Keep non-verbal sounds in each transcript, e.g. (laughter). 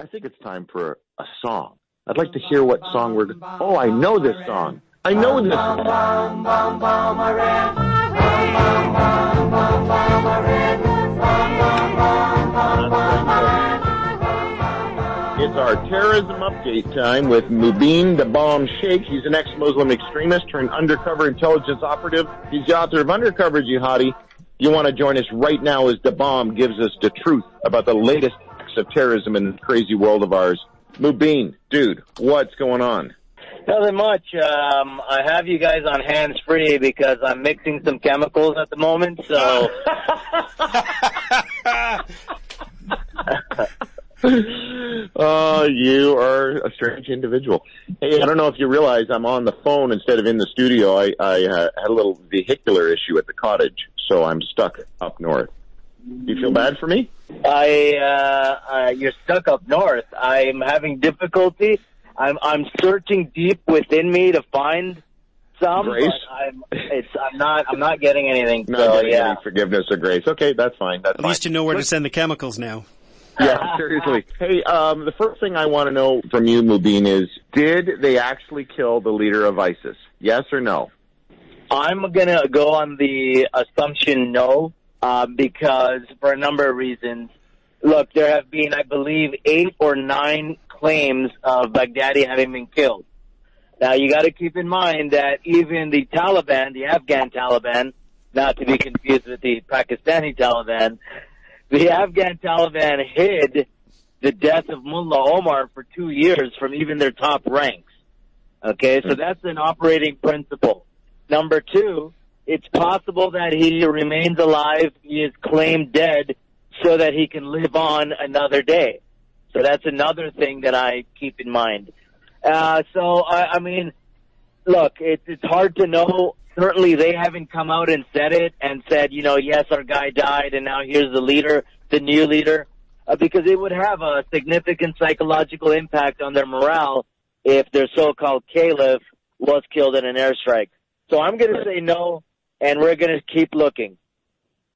I think it's time for a song. I'd like to hear what song we're. Oh, I know this song. I know this. It's our terrorism update time with Mubin the Bomb Shaikh. He's an ex-Muslim extremist turned undercover intelligence operative. He's the author of Undercover Jihadi. You want to join us right now as the bomb gives us the truth about the latest of terrorism in the crazy world of ours. Mubin, dude, what's going on? Nothing much. Um, I have you guys on hands free because I'm mixing some chemicals at the moment. So Oh, (laughs) you are a strange individual. Hey, I don't know if you realize I'm on the phone instead of in the studio. I, I uh, had a little vehicular issue at the cottage, so I'm stuck up north. Do you feel bad for me? I, uh, uh, you're stuck up north. I'm having difficulty. I'm, I'm searching deep within me to find some, Grace? but I'm, it's, I'm not, I'm not getting anything. Not so getting yeah. any forgiveness or grace. Okay, that's fine. That's At fine. least you know where to send the chemicals now. (laughs) Yeah, seriously. Hey, um, the first thing I want to know from you, Mubin, is did they actually kill the leader of ISIS? Yes or no? I'm gonna go on the assumption no, uh, because for a number of reasons. Look, there have been, I believe, eight or nine claims of Baghdadi having been killed. Now you got to keep in mind that even the Taliban, the Afghan Taliban, not to be confused with the Pakistani Taliban, the Afghan Taliban hid the death of Mullah Omar for two years from even their top ranks. Okay, so that's an operating principle. Number two, it's possible that he remains alive, he is claimed dead, so that he can live on another day. So that's another thing that I keep in mind. Uh, so, I, I mean, look, it, it's hard to know. Certainly they haven't come out and said it and said, you know, yes, our guy died and now here's the leader, the new leader, uh, because it would have a significant psychological impact on their morale if their so-called caliph was killed in an airstrike. So I'm going to say no, and we're going to keep looking.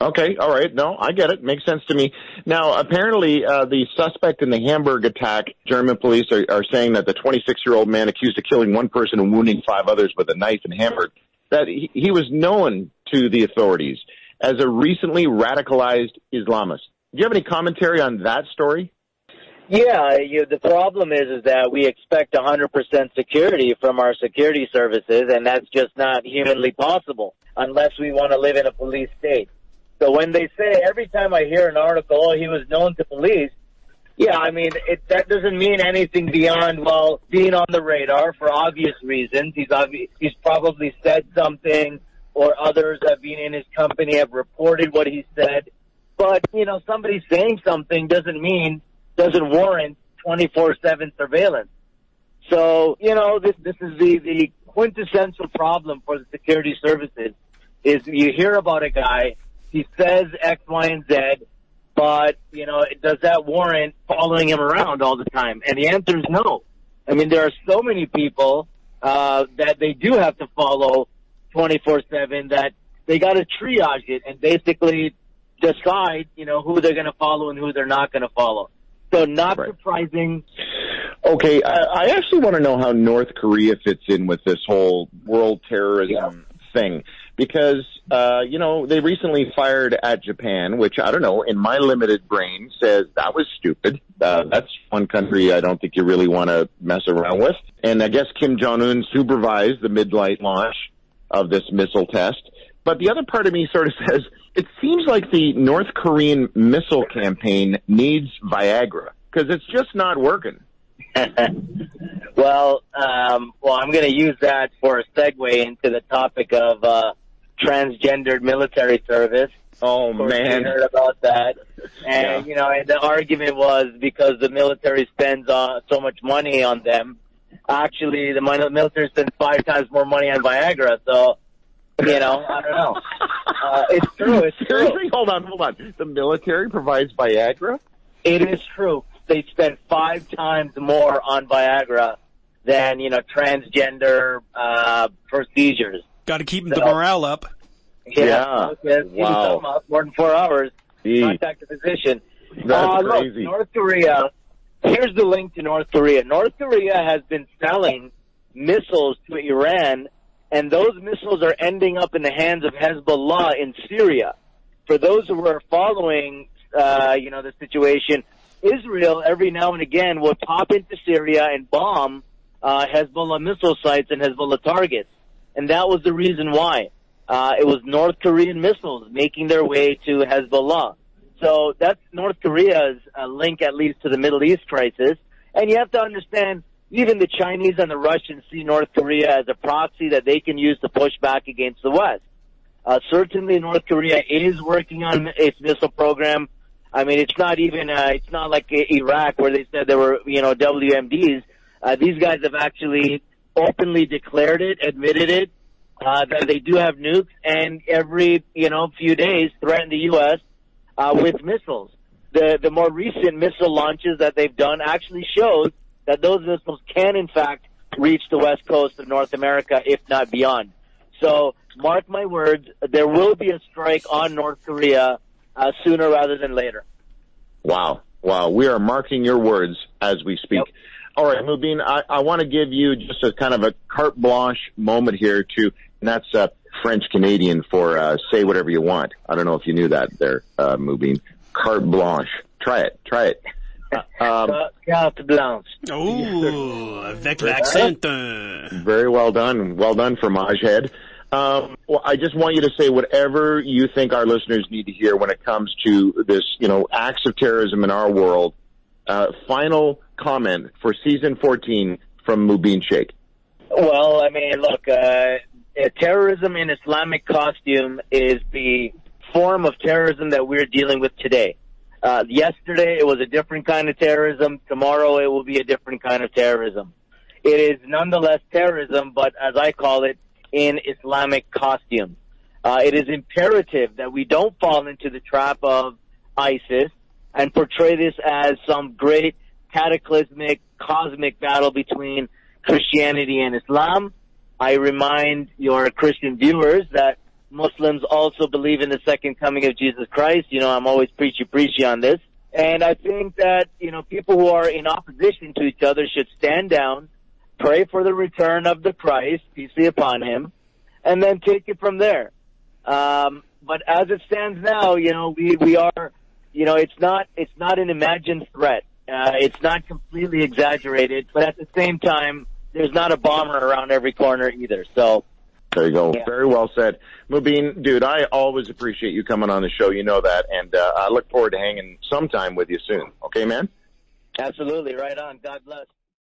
Okay, all right. No, I get it. Makes sense to me. Now, apparently, uh, the suspect in the Hamburg attack, German police are, are saying that the 26-year-old man accused of killing one person and wounding five others with a knife in Hamburg, that he, he was known to the authorities as a recently radicalized Islamist. Do you have any commentary on that story? Yeah, you, the problem is is that we expect 100% security from our security services, and that's just not humanly possible unless we want to live in a police state. So when they say every time I hear an article, oh, he was known to police, yeah, I mean it, that doesn't mean anything beyond well being on the radar for obvious reasons. He's obvi- he's probably said something, or others have been in his company have reported what he said. But you know, somebody saying something doesn't mean doesn't warrant 24/7 surveillance. So you know, this this is the the quintessential problem for the security services. Is you hear about a guy, he says X, Y, and Z, but you know, does that warrant following him around all the time? And the answer is no. I mean, there are so many people uh, that they do have to follow 24/7 that they got to triage it and basically decide, you know, who they're going to follow and who they're not going to follow. So not Right. surprising. Okay, I, I actually want to know how North Korea fits in with this whole world terrorism thing because uh, you know they recently fired at Japan, which I don't know in my limited brain says that was stupid. Uh, that's one country I don't think you really want to mess around with. And I guess Kim Jong Un supervised the midnight launch of this missile test. But the other part of me sort of (laughs) says it seems like the North Korean missile campaign needs Viagra because it's just not working. (laughs) well, um, well, I'm going to use that for a segue into the topic of uh, transgendered military service. Oh man. heard about that, (laughs) and Yeah. you know, and the argument was because the military spends uh, so much money on them. Actually, the military spends five times more money on Viagra. So, you know, I don't know. (laughs) Uh, it's true. It's true. Hold on, hold on. The military provides Viagra. It is true. They spend five times more on Viagra than you know transgender uh, procedures. Got to keep the morale up. Yeah. yes, even Wow. up more than four hours. Gee, Contact a physician. that's uh, crazy. Look, North Korea here's the link to North Korea. North Korea has been selling missiles to Iran, and those missiles are ending up in the hands of Hezbollah in Syria. For those who are following, uh, you know, the situation, Israel every now and again will pop into Syria and bomb uh, Hezbollah missile sites and Hezbollah targets, and that was the reason why. Uh, it was North Korean missiles making their way to Hezbollah. So that's North Korea's uh, link, at least, to the Middle East crisis. And you have to understand, even the Chinese and the Russians see North Korea as a proxy that they can use to push back against the West. Uh, certainly, North Korea is working on its missile program. I mean, it's not even, uh, it's not like Iraq where they said there were, you know, WMDs. Uh, these guys have actually openly declared it, admitted it, uh, that they do have nukes, and every, you know, few days threaten the U.S. Uh, with missiles. The the more recent missile launches that they've done actually shows that those missiles can, in fact, reach the west coast of North America, if not beyond. So, mark my words, there will be a strike on North Korea uh, sooner rather than later. Wow. Wow. We are marking your words as we speak. Yep. All right, Mubin, I, I want to give you just a kind of a carte blanche moment here to, and that's uh, French Canadian for uh, say whatever you want. I don't know if you knew that there, uh, Mubin. Carte blanche. Try it. Try it. Um, carte blanche. Oh, avec l'accent. uh, Very well done. Well done for Majhead. Um, well, I just want you to say whatever you think our listeners need to hear when it comes to this, you know, acts of terrorism in our world. Uh, final comment for season 14 from Mubin Shaikh. Well, I mean, look, uh, terrorism in Islamic costume is the form of terrorism that we're dealing with today. Uh, yesterday it was a different kind of terrorism. Tomorrow it will be a different kind of terrorism. It is nonetheless terrorism, but as I call it, in Islamic costume. Uh, it is imperative that we don't fall into the trap of ISIS and portray this as some great cataclysmic, cosmic battle between Christianity and Islam. I remind your Christian viewers that Muslims also believe in the second coming of Jesus Christ. You know, I'm always preachy preachy on this. And I think that, you know, people who are in opposition to each other should stand down, pray for the return of the Christ, peace be upon him, and then take it from there. Um, but as it stands now, you know, we, we are, you know, it's not, it's not an imagined threat. Uh, it's not completely exaggerated, but at the same time, there's not a bomber around every corner either. So, There you go. Yeah. Very well said. Mubin, dude, I always appreciate you coming on the show. You know that. And uh, I look forward to hanging sometime with you soon. Okay, man? absolutely, right on. God bless.